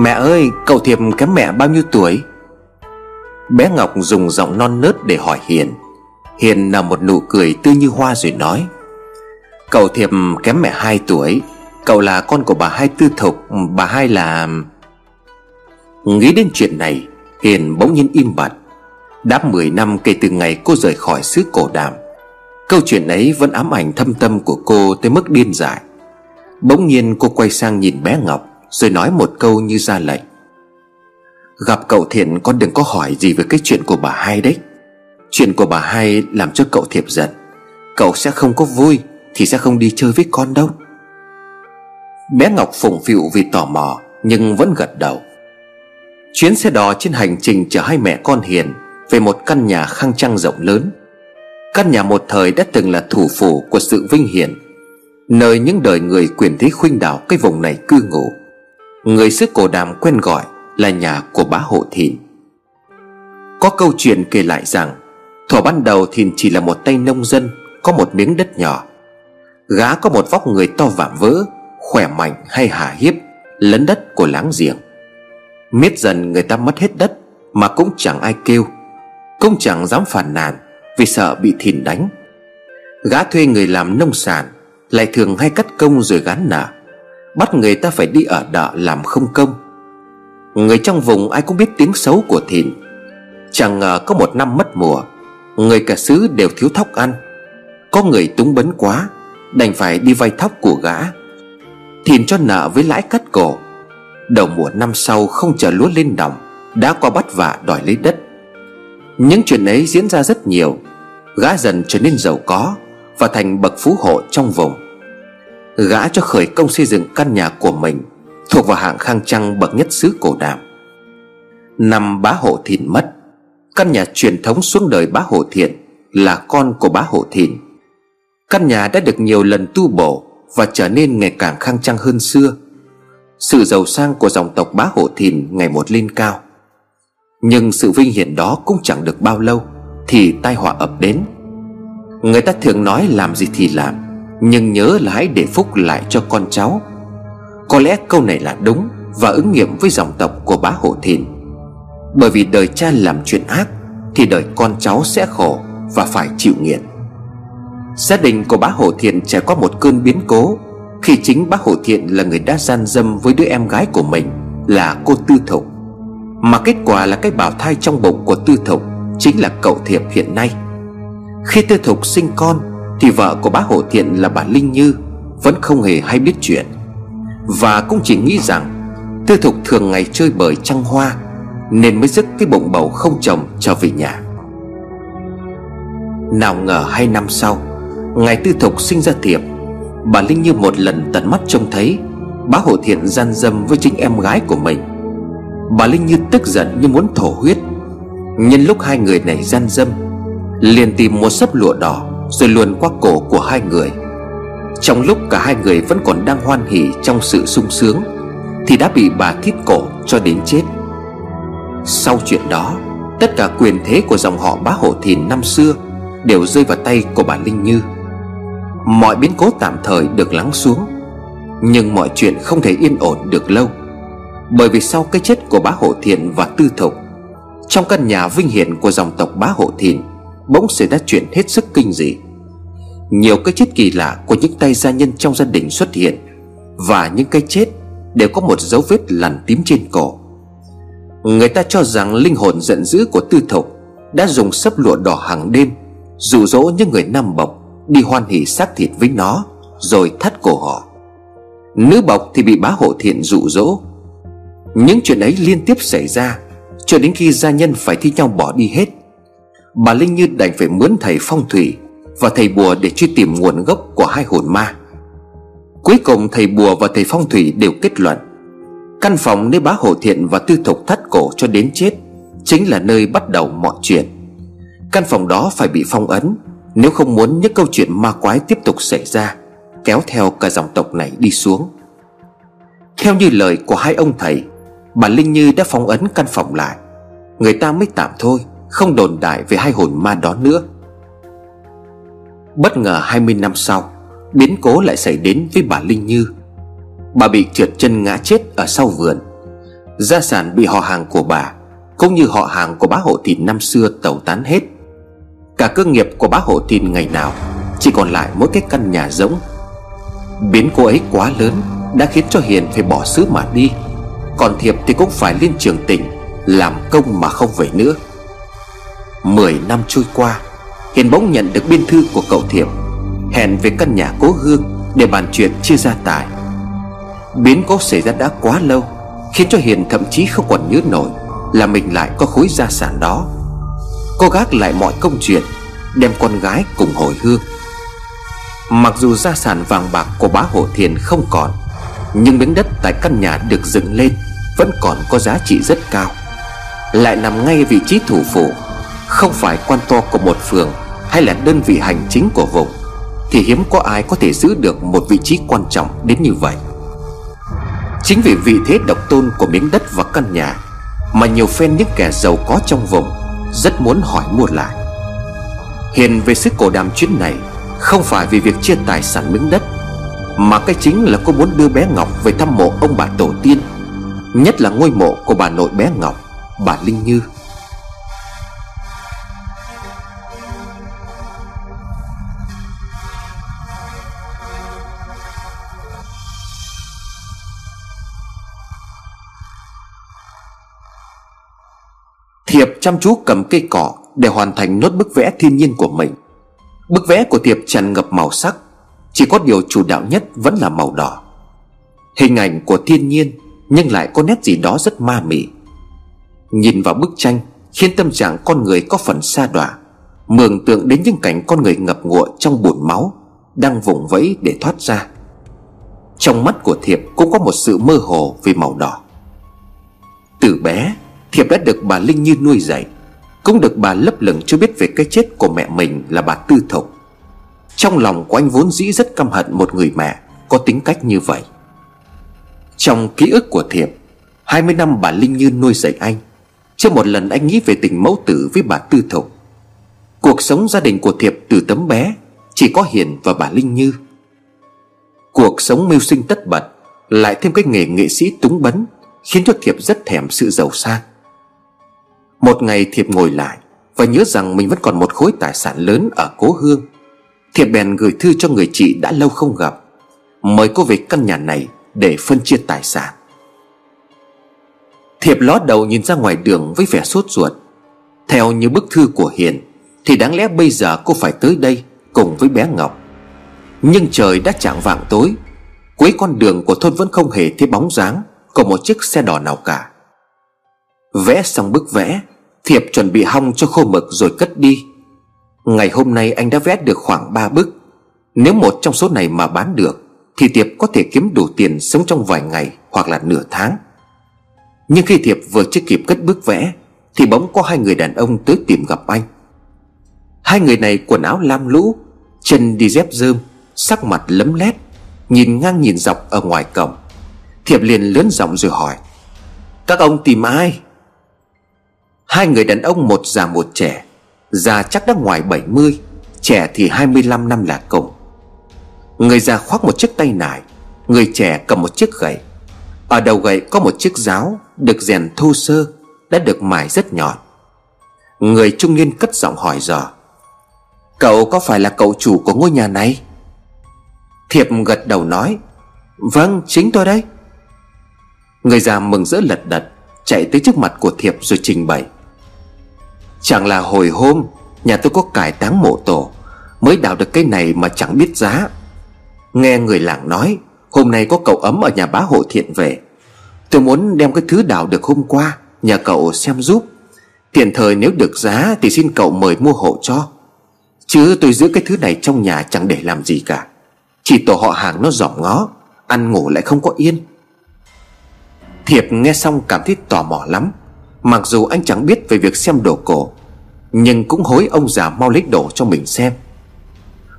Mẹ ơi, cậu Thiệp kém mẹ bao nhiêu tuổi? Bé Ngọc dùng giọng non nớt để hỏi Hiền. Hiền nở một nụ cười tươi như hoa rồi nói, Cậu Thiệp kém mẹ 2 tuổi, Cậu là con của bà hai tư thục, Bà hai là Nghĩ đến chuyện này, Hiền bỗng nhiên im bặt. Đã 10 năm kể từ ngày cô rời khỏi xứ cổ đàm, Câu chuyện ấy vẫn ám ảnh thâm tâm của cô tới mức điên dại. Bỗng nhiên cô quay sang nhìn bé Ngọc. Rồi nói một câu như ra lệnh. Gặp cậu Thiện con đừng có hỏi gì về cái chuyện của bà hai đấy. Chuyện của bà hai làm cho cậu Thiệp giận. Cậu sẽ không có vui Thì sẽ không đi chơi với con đâu. Bé Ngọc phụng phịu vì tò mò, Nhưng vẫn gật đầu. Chuyến xe đò trên hành trình chở hai mẹ con Hiền Về một căn nhà khang trang rộng lớn. Căn nhà một thời đã từng là thủ phủ của sự vinh hiển, Nơi những đời người quyền thế khuynh đảo cái vùng này cư ngụ. Người xứ cổ đàm quen gọi là nhà của bá hộ thìn. Có câu chuyện kể lại rằng Thuở ban đầu thìn chỉ là một tay nông dân, Có một miếng đất nhỏ. Gã có một vóc người to vạm vỡ, Khỏe mạnh hay hà hiếp, Lấn đất của láng giềng. Miết dần người ta mất hết đất Mà cũng chẳng ai kêu. Cũng chẳng dám phản nàn Vì sợ bị thìn đánh. Gã thuê người làm nông sản, Lại thường hay cắt công rồi gán nợ. Bắt người ta phải đi ở đợ làm không công. Người trong vùng ai cũng biết tiếng xấu của thìn. Chẳng ngờ có một năm mất mùa, Người cả xứ đều thiếu thóc ăn. Có người túng bấn quá, Đành phải đi vay thóc của gã. Thìn cho nợ với lãi cắt cổ. Đầu mùa năm sau không chờ lúa lên đồng Đã qua bắt vạ đòi lấy đất. Những chuyện ấy diễn ra rất nhiều. Gã dần trở nên giàu có Và thành bậc phú hộ trong vùng. Gã cho khởi công xây dựng căn nhà của mình Thuộc vào hạng khang trang bậc nhất xứ cổ đàm. Năm bá hộ thìn mất, Căn nhà truyền thống xuống đời bá hộ thiện Là con của bá hộ thìn. Căn nhà đã được nhiều lần tu bổ Và trở nên ngày càng khang trang hơn xưa. Sự giàu sang của dòng tộc bá hộ thìn ngày một lên cao. Nhưng sự vinh hiển đó cũng chẳng được bao lâu Thì tai họa ập đến. Người ta thường nói làm gì thì làm. Nhưng nhớ là hãy để phúc lại cho con cháu. Có lẽ câu này là đúng Và ứng nghiệm với dòng tộc của bá hộ thìn. Bởi vì đời cha làm chuyện ác, Thì đời con cháu sẽ khổ Và phải chịu nghiệt Gia đình của bá Hổ Thiện trải qua một cơn biến cố Khi chính bá Hổ Thiện là người đã gian dâm với đứa em gái của mình Là cô Tư Thục. Mà kết quả là cái bào thai trong bụng của Tư Thục Chính là cậu Thiệp hiện nay. Khi Tư Thục sinh con thì vợ của bác Hổ Thiện là bà Linh Như Vẫn không hề hay biết chuyện. Và cũng chỉ nghĩ rằng, Tư Thục thường ngày chơi bời trăng hoa, Nên mới dứt cái bụng bầu không chồng trở về nhà. Nào ngờ hai năm sau, Ngày tư thục sinh ra thiệp, Bà Linh như một lần tận mắt trông thấy Bá hồ thiện gian dâm với chính em gái của mình. Bà Linh như tức giận như muốn thổ huyết Nhân lúc hai người này gian dâm, liền tìm một sấp lụa đỏ rồi luồn qua cổ của hai người Trong lúc cả hai người vẫn còn đang hoan hỉ Trong sự sung sướng, Thì đã bị bà thít cổ cho đến chết Sau chuyện đó, Tất cả quyền thế của dòng họ bá Hổ thìn năm xưa Đều rơi vào tay của bà Linh Như Mọi biến cố tạm thời được lắng xuống, Nhưng mọi chuyện không thể yên ổn được lâu, Bởi vì sau cái chết của bá hộ thiện và tư thục, Trong căn nhà vinh hiển của dòng tộc bá hộ Thìn. Bỗng xảy ra chuyện hết sức kinh dị. Nhiều cái chết kỳ lạ của những tay gia nhân trong gia đình xuất hiện, Và những cái chết đều có một dấu vết lằn tím trên cổ. Người ta cho rằng linh hồn giận dữ của tư thục Đã dùng sấp lụa đỏ hàng đêm, Dụ dỗ những người nam bộc Đi hoan hỉ xác thịt với nó, Rồi thắt cổ họ. Nữ bọc thì bị bá hộ thiện dụ dỗ. Những chuyện ấy liên tiếp xảy ra Cho đến khi gia nhân phải thi nhau bỏ đi hết. Bà Linh Như đành phải mướn thầy phong thủy Và thầy bùa để truy tìm nguồn gốc của hai hồn ma. Cuối cùng thầy bùa và thầy phong thủy đều kết luận, Căn phòng nơi bá hộ thiện và tư thục thắt cổ cho đến chết Chính là nơi bắt đầu mọi chuyện. Căn phòng đó phải bị phong ấn, nếu không muốn những câu chuyện ma quái tiếp tục xảy ra, Kéo theo cả dòng tộc này đi xuống. Theo như lời của hai ông thầy, Bà Linh Như đã phong ấn căn phòng lại, Người ta mới tạm thôi. Không đồn đại về hai hồn ma đó nữa. Bất ngờ 20 năm sau, Biến cố lại xảy đến với bà Linh Như. Bà bị trượt chân ngã chết ở sau vườn. Gia sản bị họ hàng của bà Cũng như họ hàng của bá hộ thìn năm xưa tẩu tán hết. Cả cơ nghiệp của bá hộ thìn ngày nào Chỉ còn lại mỗi cái căn nhà rỗng. Biến cô ấy quá lớn Đã khiến cho Hiền phải bỏ xứ mà đi, Còn Thiệp thì cũng phải lên trường tỉnh Làm công mà không về nữa. Mười năm trôi qua, Hiền bỗng nhận được biên thư của cậu Thiệp, Hẹn về căn nhà cố hương Để bàn chuyện chia gia tài. Biến cố xảy ra đã quá lâu, Khiến cho Hiền thậm chí không còn nhớ nổi Là mình lại có khối gia sản đó. Cô gác lại mọi công chuyện, Đem con gái cùng hồi hương. Mặc dù gia sản vàng bạc của bá hộ thiền không còn, Nhưng miếng đất tại căn nhà được dựng lên Vẫn còn có giá trị rất cao. Lại nằm ngay vị trí thủ phủ không phải quan to của một phường Hay là đơn vị hành chính của vùng, Thì hiếm có ai có thể giữ được một vị trí quan trọng đến như vậy. Chính vì vị thế độc tôn của miếng đất và căn nhà Mà nhiều phen những kẻ giàu có trong vùng Rất muốn hỏi mua lại. Hiền về sức cổ đàm chuyến này, Không phải vì việc chia tài sản miếng đất, Mà cái chính là cô muốn đưa bé Ngọc Về thăm mộ ông bà tổ tiên, Nhất là ngôi mộ của bà nội bé Ngọc, Bà Linh Như. Thiệp chăm chú cầm cây cỏ Để hoàn thành nốt bức vẽ thiên nhiên của mình. Bức vẽ của Thiệp tràn ngập màu sắc, Chỉ có điều chủ đạo nhất vẫn là màu đỏ. Hình ảnh của thiên nhiên Nhưng lại có nét gì đó rất ma mị. Nhìn vào bức tranh Khiến tâm trạng con người có phần xa đọa, Mường tượng đến những cảnh con người ngập ngụa trong bùn máu Đang vùng vẫy để thoát ra. Trong mắt của Thiệp cũng có một sự mơ hồ vì màu đỏ. Từ bé Thiệp đã được bà Linh Như nuôi dạy, Cũng được bà lấp lửng chưa biết về cái chết của mẹ mình là bà Tư Thục. Trong lòng của anh vốn dĩ rất căm hận một người mẹ Có tính cách như vậy. Trong ký ức của Thiệp 20 năm bà Linh Như nuôi dạy anh, Chưa một lần anh nghĩ về tình mẫu tử với bà Tư Thục. Cuộc sống gia đình của Thiệp từ tấm bé Chỉ có Hiền và bà Linh Như. Cuộc sống mưu sinh tất bật, Lại thêm cái nghề nghệ sĩ túng bấn, Khiến cho Thiệp rất thèm sự giàu sang một ngày Thiệp ngồi lại Và nhớ rằng mình vẫn còn một khối tài sản lớn ở cố hương. Thiệp bèn gửi thư cho người chị đã lâu không gặp. Mời cô về căn nhà này để phân chia tài sản. Thiệp ló đầu nhìn ra ngoài đường với vẻ sốt ruột. Theo như bức thư của Hiền, Thì đáng lẽ bây giờ cô phải tới đây cùng với bé Ngọc. Nhưng trời đã chạng vạng tối, Cuối con đường của thôn vẫn không hề thấy bóng dáng Của một chiếc xe đỏ nào cả. Vẽ xong bức vẽ Thiệp chuẩn bị hong cho khô mực rồi cất đi. Ngày hôm nay anh đã vẽ được khoảng 3 bức. Nếu một trong số này mà bán được, Thì Thiệp có thể kiếm đủ tiền sống trong vài ngày hoặc là nửa tháng. Nhưng khi Thiệp vừa chưa kịp cất bức vẽ, Thì bỗng có hai người đàn ông tới tìm gặp anh. Hai người này quần áo lam lũ, Chân đi dép rơm Sắc mặt lấm lét, Nhìn ngang nhìn dọc ở ngoài cổng. Thiệp liền lớn giọng rồi hỏi, Các ông tìm ai? Hai người đàn ông một già một trẻ. Già chắc đã ngoài 70 Trẻ thì 25 năm là cùng Người già khoác một chiếc tay nải, Người trẻ cầm một chiếc gậy. Ở đầu gậy có một chiếc giáo Được rèn thô sơ, Đã được mài rất nhọn. Người trung niên cất giọng hỏi dò, Cậu có phải là cậu chủ của ngôi nhà này? Thiệp gật đầu nói Vâng chính tôi đấy. Người già mừng rỡ lật đật, Chạy tới trước mặt của Thiệp rồi trình bày Chẳng là hồi hôm, Nhà tôi có cải táng mộ tổ, Mới đào được cái này mà chẳng biết giá. Nghe người làng nói, Hôm nay có cậu ấm ở nhà bá hộ thiện về. Tôi muốn đem cái thứ đào được hôm qua, Nhờ cậu xem giúp. Tiền thời nếu được giá Thì xin cậu mời mua hộ cho. Chứ tôi giữ cái thứ này trong nhà chẳng để làm gì cả. Chỉ tổ họ hàng nó giỏm ngó, Ăn ngủ lại không có yên. Thiệp nghe xong cảm thấy tò mò lắm. Mặc dù anh chẳng biết về việc xem đồ cổ, Nhưng cũng hối ông già mau lấy đồ cho mình xem.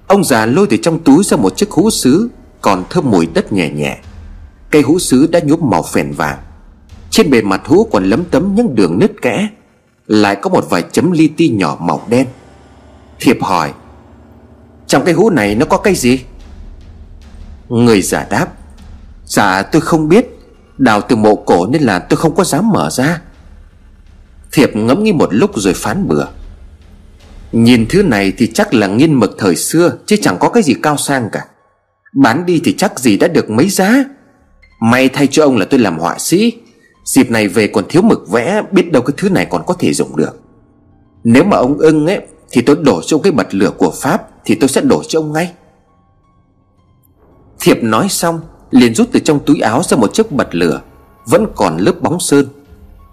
Ông già lôi từ trong túi ra một chiếc hũ sứ, Còn thơm mùi đất nhẹ nhẹ. Cây hũ sứ đã nhuốm màu phèn vàng. Trên bề mặt hũ còn lấm tấm những đường nứt kẽ, Lại có một vài chấm li ti nhỏ màu đen. Thiệp hỏi, Trong cái hũ này nó có cái gì? Người già đáp Dạ tôi không biết. Đào từ mộ cổ nên là tôi không có dám mở ra. Thiệp ngẫm nghĩ một lúc rồi phán bừa. Nhìn thứ này thì chắc là nghiên mực thời xưa, Chứ chẳng có cái gì cao sang cả. Bán đi thì chắc gì đã được mấy giá. May thay cho ông là tôi làm họa sĩ. Dịp này về còn thiếu mực vẽ, Biết đâu cái thứ này còn có thể dùng được. Nếu mà ông ưng ấy, Thì tôi đổ cho ông cái bật lửa của Pháp, Thì tôi sẽ đổ cho ông ngay. Thiệp nói xong, liền rút từ trong túi áo ra một chiếc bật lửa, Vẫn còn lớp bóng sơn.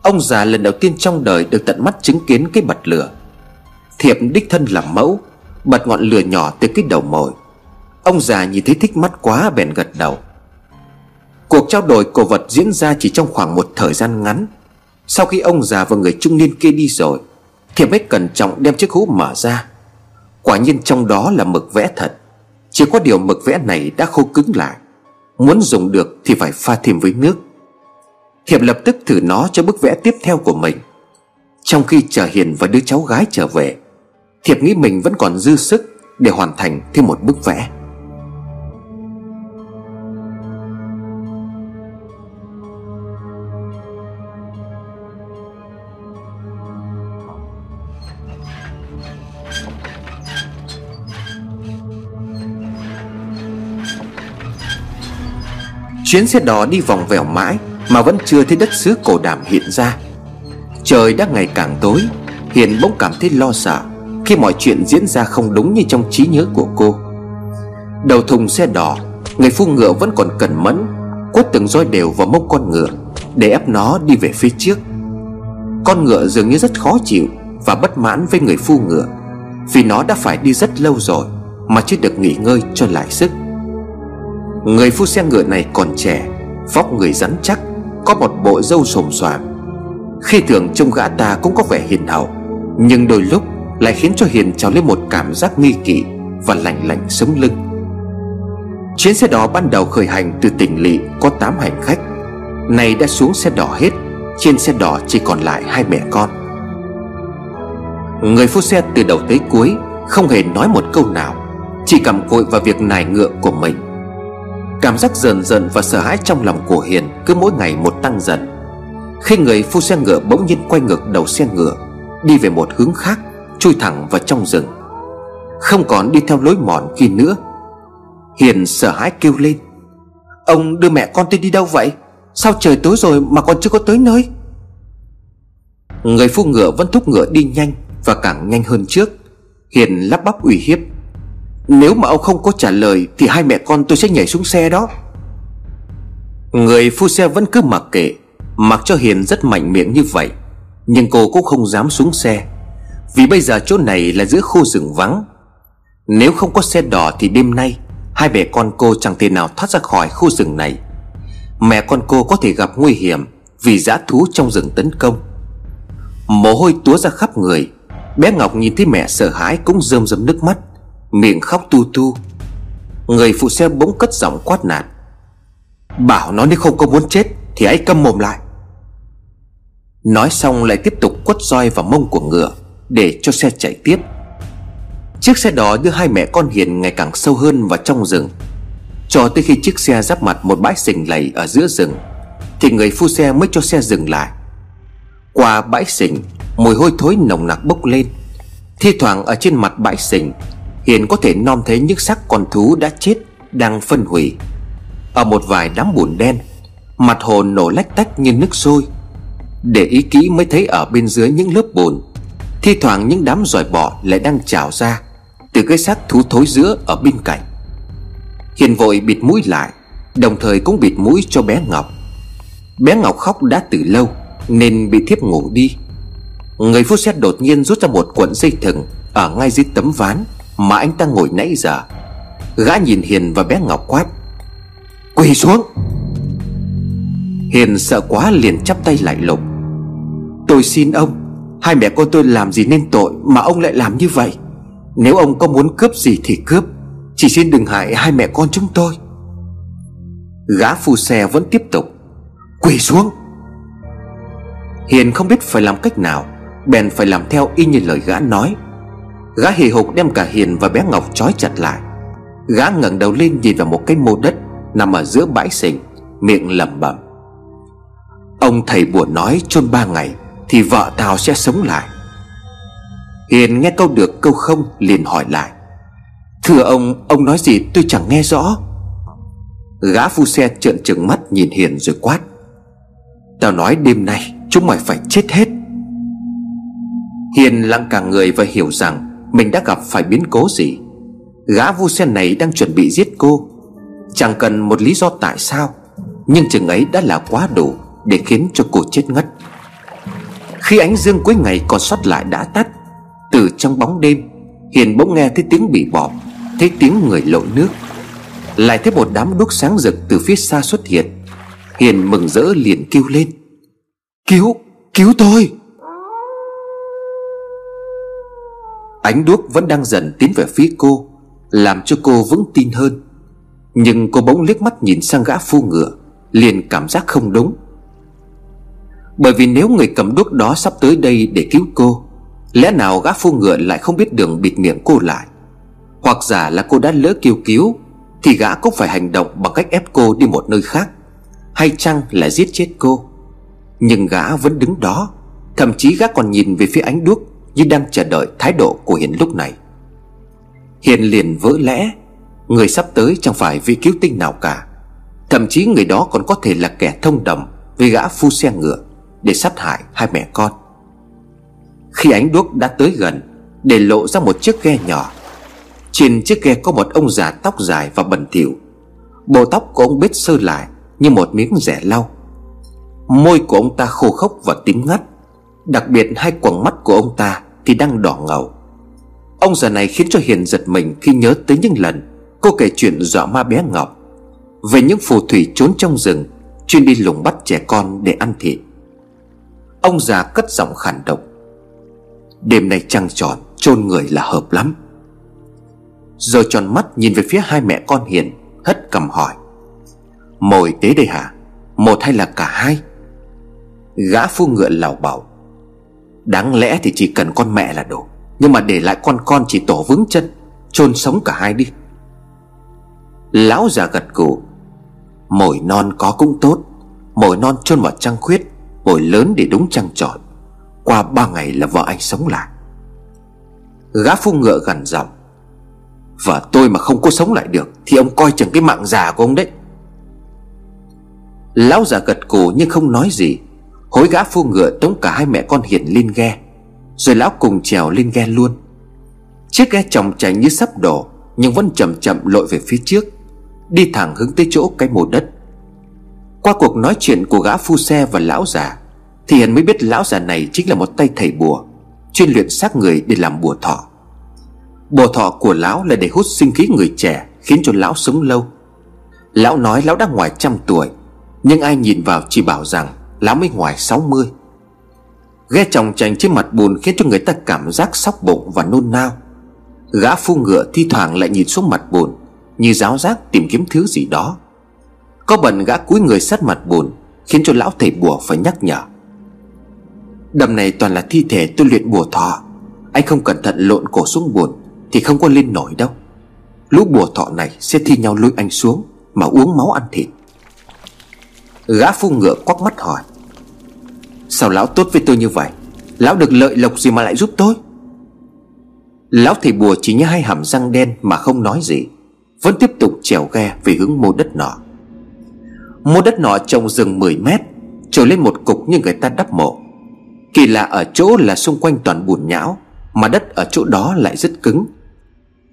Ông già lần đầu tiên trong đời được tận mắt chứng kiến cái bật lửa. Thiệp đích thân làm mẫu, Bật ngọn lửa nhỏ từ cái đầu mồi. Ông già nhìn thấy thích mắt quá bèn gật đầu. Cuộc trao đổi cổ vật diễn ra chỉ trong khoảng một thời gian ngắn. Sau khi ông già và người trung niên kia đi rồi, Thiệp mới cẩn trọng đem chiếc hũ mở ra. Quả nhiên trong đó là mực vẽ thật. Chỉ có điều mực vẽ này đã khô cứng lại. Muốn dùng được thì phải pha thêm với nước. Thiệp lập tức thử nó cho bức vẽ tiếp theo của mình. Trong khi chờ Hiền và đứa cháu gái trở về, Thiệp nghĩ mình vẫn còn dư sức Để hoàn thành thêm một bức vẽ. Chuyến xe đò đi vòng vèo mãi mà vẫn chưa thấy đất xứ cổ đàm hiện ra. Trời đã ngày càng tối, Hiền bỗng cảm thấy lo sợ Khi mọi chuyện diễn ra không đúng như trong trí nhớ của cô. Đầu thùng xe đỏ, Người phu ngựa vẫn còn cẩn mẫn, Quất từng roi đều vào mông con ngựa Để ép nó đi về phía trước. Con ngựa dường như rất khó chịu Và bất mãn với người phu ngựa, Vì nó đã phải đi rất lâu rồi Mà chưa được nghỉ ngơi cho lại sức. Người phu xe ngựa này còn trẻ, Vóc người rắn chắc có một bộ râu xồm xoàm. Khi thường trông gã ta cũng có vẻ hiền hậu, Nhưng đôi lúc lại khiến cho Hiền trào lên một cảm giác nghi kỵ Và lạnh lạnh sống lưng. Chuyến xe đó ban đầu khởi hành từ tỉnh lỵ Có 8 hành khách Này đã xuống xe đỏ hết, Trên xe đỏ chỉ còn lại hai mẹ con. Người phu xe từ đầu tới cuối Không hề nói một câu nào, Chỉ cầm cội vào việc nài ngựa của mình. Cảm giác dần dần và sợ hãi trong lòng của Hiền Cứ mỗi ngày một tăng dần. Khi người phu xe ngựa bỗng nhiên quay ngược đầu xe ngựa, Đi về một hướng khác, Chui thẳng vào trong rừng. Không còn đi theo lối mòn kia nữa. Hiền sợ hãi kêu lên. Ông đưa mẹ con tôi đi đâu vậy? Sao trời tối rồi mà còn chưa có tới nơi? Người phu ngựa vẫn thúc ngựa đi nhanh Và càng nhanh hơn trước. Hiền lắp bắp ủy hiếp nếu mà ông không có trả lời, Thì hai mẹ con tôi sẽ nhảy xuống xe đó. Người phu xe vẫn cứ mặc kệ, Mặc cho Hiền rất mạnh miệng như vậy. Nhưng cô cũng không dám xuống xe, Vì bây giờ chỗ này là giữa khu rừng vắng. Nếu không có xe đỏ thì đêm nay, Hai mẹ con cô chẳng thể nào thoát ra khỏi khu rừng này. Mẹ con cô có thể gặp nguy hiểm Vì dã thú trong rừng tấn công. Mồ hôi túa ra khắp người, Bé Ngọc nhìn thấy mẹ sợ hãi cũng rơm rơm nước mắt. Miệng khóc tu tu. Người phụ xe bỗng cất giọng quát nạt. Bảo nó nếu không có muốn chết, Thì hãy câm mồm lại. Nói xong lại tiếp tục quất roi vào mông của ngựa, Để cho xe chạy tiếp. Chiếc xe đó đưa hai mẹ con Hiền ngày càng sâu hơn vào trong rừng. Cho tới khi chiếc xe giáp mặt một bãi sình lầy ở giữa rừng, Thì người phu xe mới cho xe dừng lại. Qua bãi sình Mùi hôi thối nồng nặc bốc lên. Thi thoảng ở trên mặt bãi sình Hiền có thể nom thấy những xác con thú đã chết, Đang phân hủy. Ở một vài đám bùn đen, Mặt hồ nổ lách tách như nước sôi. Để ý kỹ mới thấy ở bên dưới những lớp bùn, Thi thoảng những đám giỏi bọ lại đang trào ra Từ cái xác thú thối giữa ở bên cạnh. Hiền vội bịt mũi lại, Đồng thời cũng bịt mũi cho bé Ngọc. Bé Ngọc khóc đã từ lâu, Nên bị thiếp ngủ đi. Người phút xe đột nhiên rút ra một cuộn dây thừng Ở ngay dưới tấm ván mà anh ta ngồi nãy giờ. Gã nhìn Hiền và bé Ngọc quát. Quỳ xuống. Hiền sợ quá liền chắp tay lại lục. Tôi xin ông, Hai mẹ con tôi làm gì nên tội Mà ông lại làm như vậy? Nếu ông có muốn cướp gì thì cướp, Chỉ xin đừng hại hai mẹ con chúng tôi. Gã phu xe vẫn tiếp tục. Quỳ xuống. Hiền không biết phải làm cách nào, Bèn phải làm theo y như lời gã nói. Gã hì hục đem cả Hiền và bé Ngọc trói chặt lại. Gã ngẩng đầu lên nhìn vào một cái mô đất Nằm ở giữa bãi sình Miệng lẩm bẩm. Ông thầy bùa nói chôn ba ngày Thì vợ tao sẽ sống lại. Hiền nghe câu được, câu không liền hỏi lại. Thưa ông Ông nói gì tôi chẳng nghe rõ. Gã phu xe trợn trừng mắt nhìn Hiền rồi quát. Tao nói đêm nay Chúng mày phải chết hết. Hiền lặng cả người và hiểu rằng mình đã gặp phải biến cố gì? Gã vu sen này đang chuẩn bị giết cô. Chẳng cần một lý do tại sao Nhưng chừng ấy đã là quá đủ Để khiến cho cô chết ngất. Khi ánh dương cuối ngày còn sót lại đã tắt Từ trong bóng đêm Hiền bỗng nghe thấy tiếng bị bọt Thấy tiếng người lội nước. Lại thấy một đám đuốc sáng rực từ phía xa xuất hiện. Hiền mừng rỡ liền kêu lên. Cứu, cứu tôi! Ánh đuốc vẫn đang dần tiến về phía cô, Làm cho cô vững tin hơn. Nhưng cô bỗng liếc mắt nhìn sang gã phu ngựa, Liền cảm giác không đúng. Bởi vì nếu người cầm đuốc đó sắp tới đây để cứu cô, Lẽ nào gã phu ngựa lại không biết đường bịt miệng cô lại? Hoặc giả là cô đã lỡ kêu cứu, Thì gã cũng phải hành động bằng cách ép cô đi một nơi khác, Hay chăng là giết chết cô? Nhưng gã vẫn đứng đó, Thậm chí gã còn nhìn về phía ánh đuốc. Như đang chờ đợi thái độ của Hiền lúc này. Hiền liền vỡ lẽ, Người sắp tới chẳng phải vị cứu tinh nào cả. Thậm chí người đó còn có thể là kẻ thông đồng Với gã phu xe ngựa Để sát hại hai mẹ con. Khi ánh đuốc đã tới gần, Để lộ ra một chiếc ghe nhỏ. Trên chiếc ghe có một ông già tóc dài và bẩn thỉu. Bộ tóc của ông bết sơ lại Như một miếng rẻ lau. Môi của ông ta khô khốc và tím ngắt, Đặc biệt hai quầng mắt của ông ta thì đang đỏ ngầu. Ông già này khiến cho Hiền giật mình Khi nhớ tới những lần Cô kể chuyện dọa ma bé Ngọc Về những phù thủy trốn trong rừng, Chuyên đi lùng bắt trẻ con để ăn thịt. Ông già cất giọng khản độc. Đêm nay trăng tròn, chôn người là hợp lắm. Rồi tròn mắt nhìn về phía hai mẹ con Hiền, Hất cầm hỏi. Mồi tế đây hả? Một hay là cả hai? Gã phu ngựa lào bảo. Đáng lẽ thì chỉ cần con mẹ là đủ. Nhưng mà để lại con con chỉ tổ vững chân, chôn sống cả hai đi. Lão già gật gù. Mồi non có cũng tốt. Mồi non chôn vào trăng khuyết, Mồi lớn để đúng trăng tròn Qua ba ngày là vợ anh sống lại. Gã phu ngựa gần giọng. Vợ tôi mà không có sống lại được, Thì ông coi chừng cái mạng già của ông đấy. Lão già gật cù nhưng không nói gì. Hối gã phu ngựa tống cả hai mẹ con Hiền lên ghe, Rồi lão cùng trèo lên ghe luôn. Chiếc ghe chồng chảy như sắp đổ, Nhưng vẫn chậm chậm lội về phía trước, Đi thẳng hướng tới chỗ cái mồ đất. Qua cuộc nói chuyện của gã phu xe và lão già, Thì Hiền mới biết lão già này chính là một tay thầy bùa, Chuyên luyện xác người để làm bùa thọ. Bùa thọ của lão là để hút sinh khí người trẻ, Khiến cho lão sống lâu. Lão nói lão đã ngoài trăm tuổi, Nhưng ai nhìn vào chỉ bảo rằng Lão mới ngoài 60 Ghe chồng chành trên mặt bùn Khiến cho người ta cảm giác sóc bụng và nôn nao. Gã phu ngựa thi thoảng lại nhìn xuống mặt bùn, Như giáo giác tìm kiếm thứ gì đó. Có bận gã cúi người sát mặt bùn, Khiến cho lão thầy bùa phải nhắc nhở. Đầm này toàn là thi thể tôi luyện bùa thọ. Anh không cẩn thận lộn cổ xuống bùn Thì không có lên nổi đâu. Lũ bùa thọ này sẽ thi nhau lôi anh xuống Mà uống máu ăn thịt. Gã phu ngựa quắc mắt hỏi. Sao lão tốt với tôi như vậy? Lão được lợi lộc gì mà lại giúp tôi? Lão thầy bùa chỉ nhai hai hàm răng đen mà không nói gì. Vẫn tiếp tục trèo ghe về hướng mô đất nọ. Mô đất nọ trồng rừng 10 mét Trồi lên một cục như người ta đắp mộ. Kỳ lạ ở chỗ là xung quanh toàn bùn nhão, Mà đất ở chỗ đó lại rất cứng.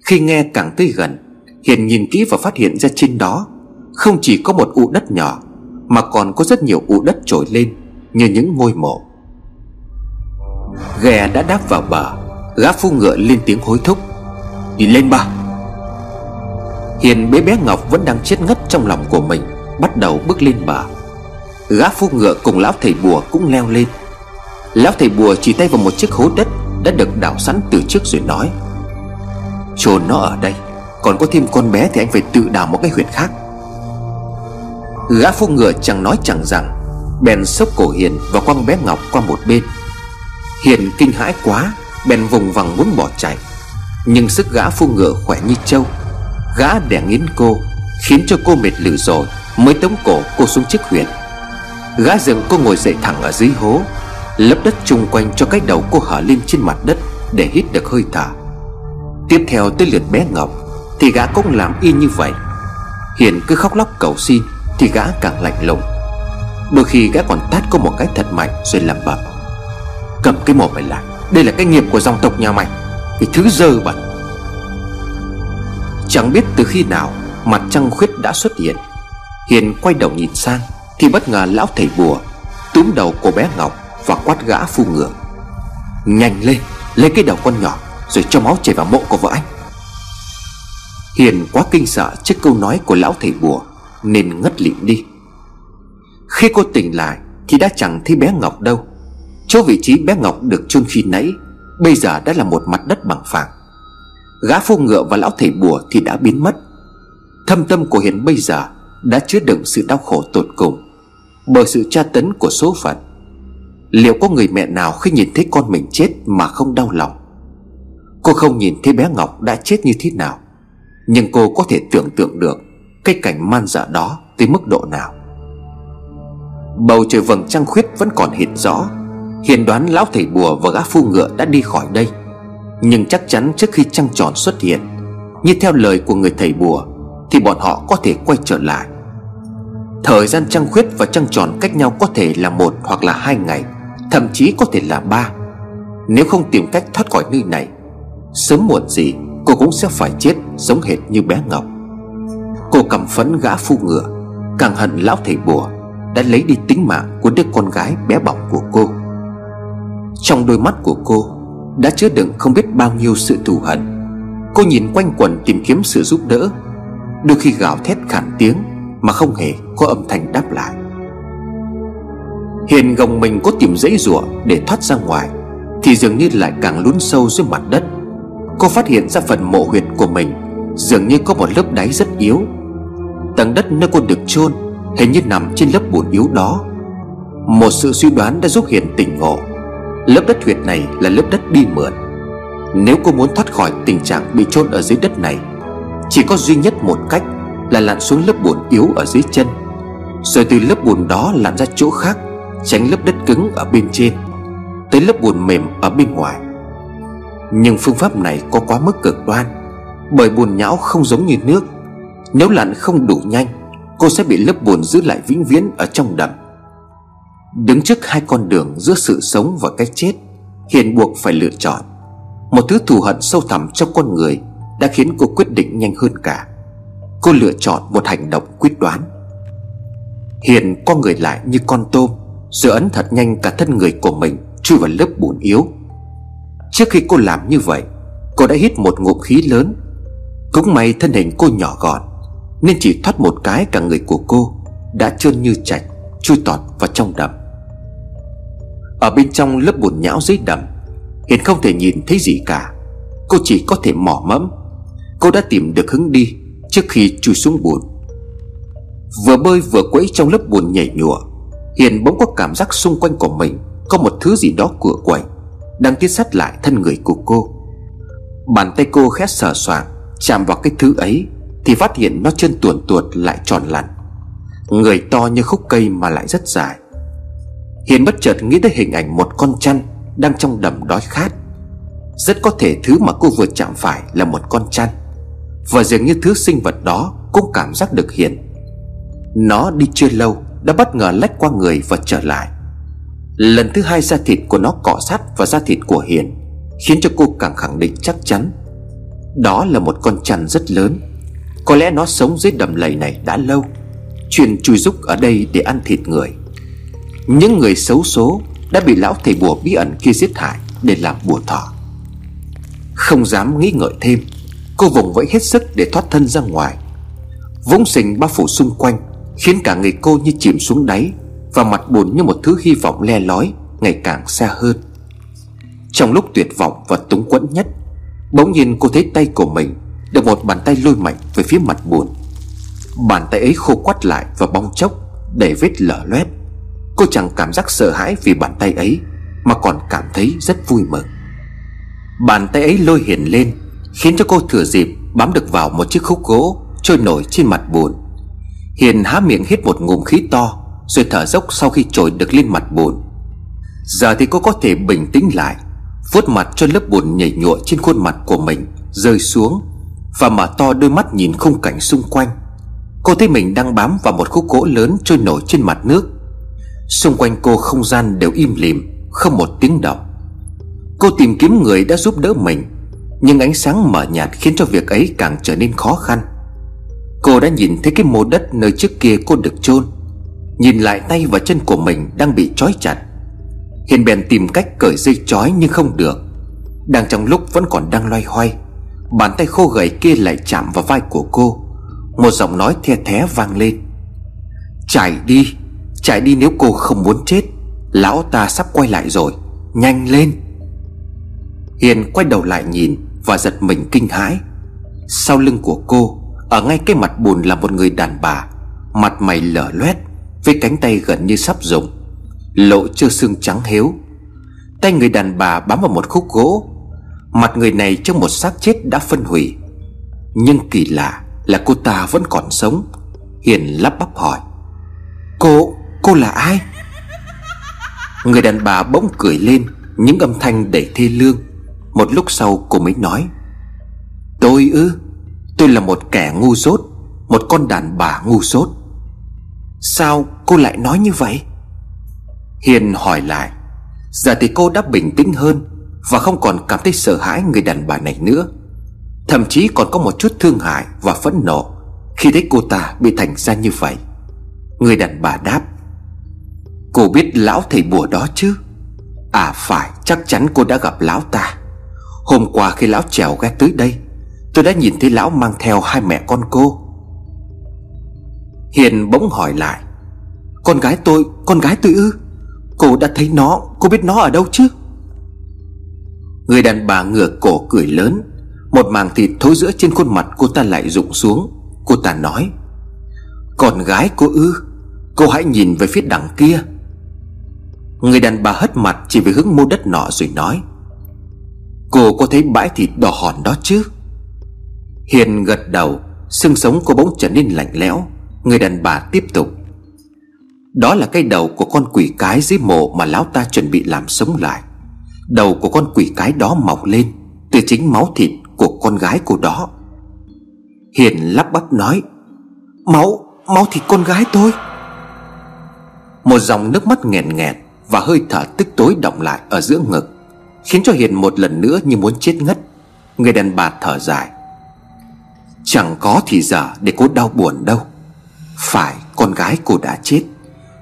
Khi nghe càng tới gần, Hiền nhìn kỹ và phát hiện ra trên đó Không chỉ có một ụ đất nhỏ mà còn có rất nhiều ụ đất trồi lên Như những ngôi mộ. Ghe đã đáp vào bờ, Gã phu ngựa lên tiếng hối thúc, Đi lên ba. Hiền bế bé Ngọc vẫn đang chết ngất trong lòng của mình, Bắt đầu bước lên bờ. Gã phu ngựa cùng lão thầy bùa cũng leo lên. Lão thầy bùa chỉ tay vào một chiếc hố đất Đã được đào sẵn từ trước rồi nói chôn nó ở đây, Còn có thêm con bé thì anh phải tự đào một cái huyệt khác. Gã phu ngựa chẳng nói chẳng rằng, Bèn sốc cổ Hiền và quăng bé Ngọc qua một bên. Hiền kinh hãi quá, Bèn vùng vằng muốn bỏ chạy. Nhưng sức gã phu ngựa khỏe như trâu. Gã đè nghiến cô, Khiến cho cô mệt lử rồi, Mới tống cổ cô xuống chiếc huyền. Gã dựng cô ngồi dậy thẳng ở dưới hố, Lấp đất chung quanh cho cái đầu cô hở lên trên mặt đất Để hít được hơi thở. Tiếp theo tới lượt bé Ngọc, Thì gã cũng làm y như vậy. Hiền cứ khóc lóc cầu xin thì gã càng lạnh lùng. Đôi khi gã còn tát cô một cái thật mạnh Rồi lẩm bẩm. Cầm cái mồm mày lại, Đây là cái nghiệp của dòng tộc nhà mày, Cái thứ dơ bẩn. Chẳng biết từ khi nào Mặt trăng khuyết đã xuất hiện. Hiền quay đầu nhìn sang Thì bất ngờ lão thầy bùa Túm đầu cô bé Ngọc Và quát gã phu ngựa. Nhanh lên, Lấy cái đầu con nhỏ Rồi cho máu chảy vào mộ của vợ anh. Hiền quá kinh sợ trước câu nói của lão thầy bùa. Nên ngất lịm đi. Khi cô tỉnh lại Thì đã chẳng thấy bé Ngọc đâu. Chỗ vị trí bé Ngọc được chôn khi nãy Bây giờ đã là một mặt đất bằng phẳng. Gã phu ngựa và lão thầy bùa thì đã biến mất. Thâm tâm của Hiền bây giờ Đã chứa đựng sự đau khổ tột cùng Bởi sự tra tấn của số phận. Liệu có người mẹ nào khi nhìn thấy con mình chết mà không đau lòng? Cô không nhìn thấy bé Ngọc đã chết như thế nào, Nhưng cô có thể tưởng tượng được cái cảnh man dở đó tới mức độ nào? Bầu trời vầng trăng khuyết vẫn còn hiện rõ. Hiền đoán lão thầy bùa và gã phu ngựa đã đi khỏi đây. Nhưng chắc chắn trước khi trăng tròn xuất hiện, Như theo lời của người thầy bùa, Thì bọn họ có thể quay trở lại. Thời gian trăng khuyết và trăng tròn cách nhau có thể là một hoặc là hai ngày, Thậm chí có thể là ba. Nếu không tìm cách thoát khỏi nơi này, Sớm muộn gì cô cũng sẽ phải chết giống hệt như bé Ngọc. Cô cầm phấn gã phu ngựa, Càng hận lão thầy bùa Đã lấy đi tính mạng của đứa con gái bé bỏng của cô. Trong đôi mắt của cô Đã chứa đựng không biết bao nhiêu sự thù hận. Cô nhìn quanh quần tìm kiếm sự giúp đỡ. Đôi khi gào thét khản tiếng Mà không hề có âm thanh đáp lại. Hiền gồng mình có tìm dãy rủa để thoát ra ngoài Thì dường như lại càng lún sâu dưới mặt đất. Cô phát hiện ra phần mộ huyệt của mình Dường như có một lớp đáy rất yếu Tầng đất nơi cô được chôn, Hình như nằm trên lớp bùn yếu đó. Một sự suy đoán đã giúp Hiền tỉnh ngộ. Lớp đất huyệt này là lớp đất đi mượn. Nếu cô muốn thoát khỏi tình trạng bị chôn ở dưới đất này, Chỉ có duy nhất một cách Là lặn xuống lớp bùn yếu ở dưới chân. Rồi từ lớp bùn đó lặn ra chỗ khác, Tránh lớp đất cứng ở bên trên, Tới lớp bùn mềm ở bên ngoài. Nhưng phương pháp này có quá mức cực đoan, Bởi bùn nhão không giống như nước. Nếu lặn không đủ nhanh, Cô sẽ bị lớp bùn giữ lại vĩnh viễn ở trong đầm. Đứng trước hai con đường giữa sự sống và cái chết, Hiền buộc phải lựa chọn. Một thứ thù hận sâu thẳm trong con người Đã khiến cô quyết định nhanh hơn cả. Cô lựa chọn một hành động quyết đoán. Hiền co người lại như con tôm Rồi ấn thật nhanh cả thân người của mình Chui vào lớp bùn yếu. Trước khi cô làm như vậy, Cô đã hít một ngụm khí lớn. Cũng may thân hình cô nhỏ gọn nên chỉ thoát một cái cả người của cô, Đã trơn như chạch, Chui tọt vào trong đầm. Ở bên trong lớp bùn nhão dưới đầm, Hiền không thể nhìn thấy gì cả. Cô chỉ có thể mò mẫm. Cô đã tìm được hướng đi Trước khi chui xuống bùn. Vừa bơi vừa quẫy trong lớp bùn nhảy nhụa, Hiền bỗng có cảm giác xung quanh của mình Có một thứ gì đó cửa quậy, Đang tiến sát lại thân người của cô. Bàn tay cô khét sờ soạng, Chạm vào cái thứ ấy. Thì phát hiện nó chân tuồn tuột lại tròn lặn. Người to như khúc cây mà lại rất dài. Hiền bất chợt nghĩ tới hình ảnh một con chăn Đang trong đầm đói khát. Rất có thể thứ mà cô vừa chạm phải là một con chăn. Và dường như thứ sinh vật đó Cũng cảm giác được Hiền. Nó đi chưa lâu Đã bất ngờ lách qua người và trở lại. Lần thứ hai da thịt của nó cọ sát vào da thịt của Hiền, Khiến cho cô càng khẳng định chắc chắn. Đó là một con chăn rất lớn có lẽ nó sống dưới đầm lầy này đã lâu. Chuyên chui rúc ở đây để ăn thịt người. Những người xấu số Đã bị lão thầy bùa bí ẩn kia giết hại Để làm bùa thọ. Không dám nghĩ ngợi thêm, Cô vùng vẫy hết sức để thoát thân ra ngoài. Vũng sình bao phủ xung quanh, Khiến cả người cô như chìm xuống đáy Và mặt buồn như một thứ hy vọng le lói, Ngày càng xa hơn. Trong lúc tuyệt vọng và túng quẫn nhất, Bỗng nhiên cô thấy tay của mình được một bàn tay lôi mạnh về phía mặt buồn. Bàn tay ấy khô quắt lại và bong chốc Để vết lở loét. Cô chẳng cảm giác sợ hãi vì bàn tay ấy, Mà còn cảm thấy rất vui mừng. Bàn tay ấy lôi hiền lên, Khiến cho cô thừa dịp bám được vào một chiếc khúc gỗ Trôi nổi trên mặt bùn Hiền há miệng hít một ngụm khí to, Rồi thở dốc sau khi trồi được lên mặt bùn Giờ thì cô có thể bình tĩnh lại, vuốt mặt cho lớp bùn nhảy nhụa trên khuôn mặt của mình Rơi xuống. Và mở to đôi mắt nhìn khung cảnh xung quanh. Cô thấy mình đang bám vào một khúc gỗ lớn trôi nổi trên mặt nước. Xung quanh cô không gian đều im lìm, Không một tiếng động. Cô tìm kiếm người đã giúp đỡ mình, Nhưng ánh sáng mờ nhạt khiến cho việc ấy càng trở nên khó khăn. Cô đã nhìn thấy cái mô đất nơi trước kia cô được chôn. Nhìn lại tay và chân của mình đang bị trói chặt. Hiền bèn tìm cách cởi dây trói nhưng không được. Đang trong lúc vẫn còn đang loay hoay. Bàn tay khô gầy kia lại chạm vào vai của cô. Một giọng nói the thé vang lên. Chạy đi Chạy đi nếu cô không muốn chết. Lão ta sắp quay lại rồi. Nhanh lên. Hiền quay đầu lại nhìn Và giật mình kinh hãi. Sau lưng của cô, Ở ngay cái mặt bùn là một người đàn bà. Mặt mày lở loét, Với cánh tay gần như sắp rụng. Lộ chưa xương trắng héo Tay người đàn bà bám vào một khúc gỗ. Mặt người này trong một xác chết đã phân hủy. Nhưng kỳ lạ là cô ta vẫn còn sống. Hiền lắp bắp hỏi Cô, cô là ai? Người đàn bà bỗng cười lên Những âm thanh đầy thê lương. Một lúc sau cô mới nói Tôi ư Tôi là một kẻ ngu dốt Một con đàn bà ngu dốt. Sao cô lại nói như vậy? Hiền hỏi lại Giờ thì cô đã bình tĩnh hơn và không còn cảm thấy sợ hãi người đàn bà này nữa. Thậm chí còn có một chút thương hại và phẫn nộ Khi thấy cô ta bị thành ra như vậy. Người đàn bà đáp Cô biết lão thầy bùa đó chứ? À phải chắc chắn cô đã gặp lão ta. Hôm qua khi lão trèo ghé tới đây Tôi đã nhìn thấy lão mang theo hai mẹ con cô. Hiền bỗng hỏi lại Con gái tôi, con gái tôi ư? Cô đã thấy nó Cô biết nó ở đâu chứ? Người đàn bà ngửa cổ cười lớn. Một màng thịt thối giữa trên khuôn mặt cô ta lại rụng xuống. Cô ta nói, Con gái cô ư Cô hãy nhìn về phía đằng kia. Người đàn bà hất mặt chỉ về hướng mô đất nọ rồi nói, Cô có thấy bãi thịt đỏ hòn đó chứ? Hiền gật đầu, Xương sống cô bỗng trở nên lạnh lẽo. Người đàn bà tiếp tục, đó là cái đầu của con quỷ cái dưới mộ mà lão ta chuẩn bị làm sống lại. Đầu của con quỷ cái đó mọc lên Từ chính máu thịt của con gái cô đó. Hiền lắp bắp nói Máu, máu thịt con gái tôi. Một dòng nước mắt nghẹn nghẹn Và hơi thở tức tối động lại ở giữa ngực Khiến cho Hiền một lần nữa như muốn chết ngất. Người đàn bà thở dài Chẳng có thì giờ để cô đau buồn đâu. Phải con gái cô đã chết.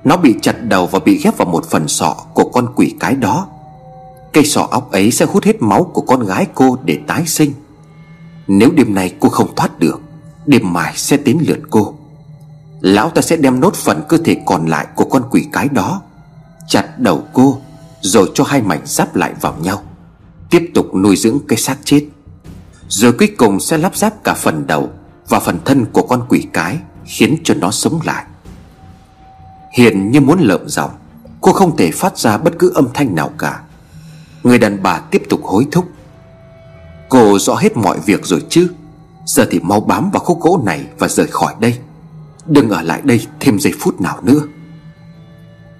Nó bị chặt đầu và bị ghép vào một phần sọ của con quỷ cái đó. Cây sọ óc ấy sẽ hút hết máu của con gái cô để tái sinh. Nếu đêm nay cô không thoát được, Đêm mai sẽ đến lượt cô. Lão ta sẽ đem nốt phần cơ thể còn lại của con quỷ cái đó, Chặt đầu cô, Rồi cho hai mảnh giáp lại vào nhau, Tiếp tục nuôi dưỡng cái xác chết. Rồi cuối cùng sẽ lắp ráp cả phần đầu Và phần thân của con quỷ cái, Khiến cho nó sống lại. Hiền như muốn lợm giọng, Cô không thể phát ra bất cứ âm thanh nào cả. Người đàn bà tiếp tục hối thúc. Cô rõ hết mọi việc rồi chứ? Giờ thì mau bám vào khúc gỗ này Và rời khỏi đây. Đừng ở lại đây thêm giây phút nào nữa.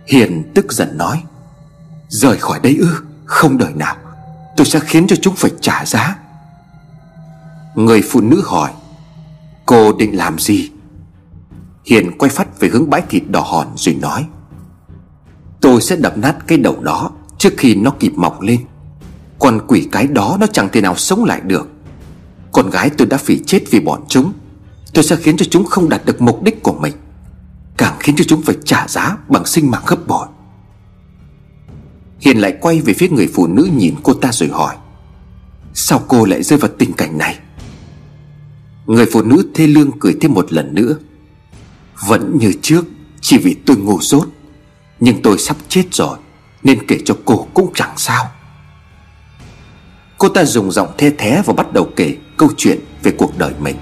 Hiền tức giận nói, Rời khỏi đây ư? Không đời nào. Tôi sẽ khiến cho chúng phải trả giá. Người phụ nữ hỏi, Cô định làm gì? Hiền quay phát về hướng bãi thịt đỏ hòn rồi nói, Tôi sẽ đập nát cái đầu đó. Trước khi nó kịp mọc lên. Con quỷ cái đó nó chẳng thể nào sống lại được. Con gái tôi đã phải chết vì bọn chúng. Tôi sẽ khiến cho chúng không đạt được mục đích của mình. Càng khiến cho chúng phải trả giá bằng sinh mạng gấp bội. Hiền lại quay về phía người phụ nữ nhìn cô ta rồi hỏi, Sao cô lại rơi vào tình cảnh này? Người phụ nữ thê lương cười thêm một lần nữa, vẫn như trước, Chỉ vì tôi ngu dốt, Nhưng tôi sắp chết rồi. Nên kể cho cô cũng chẳng sao. Cô ta dùng giọng the thé và bắt đầu kể câu chuyện về cuộc đời mình.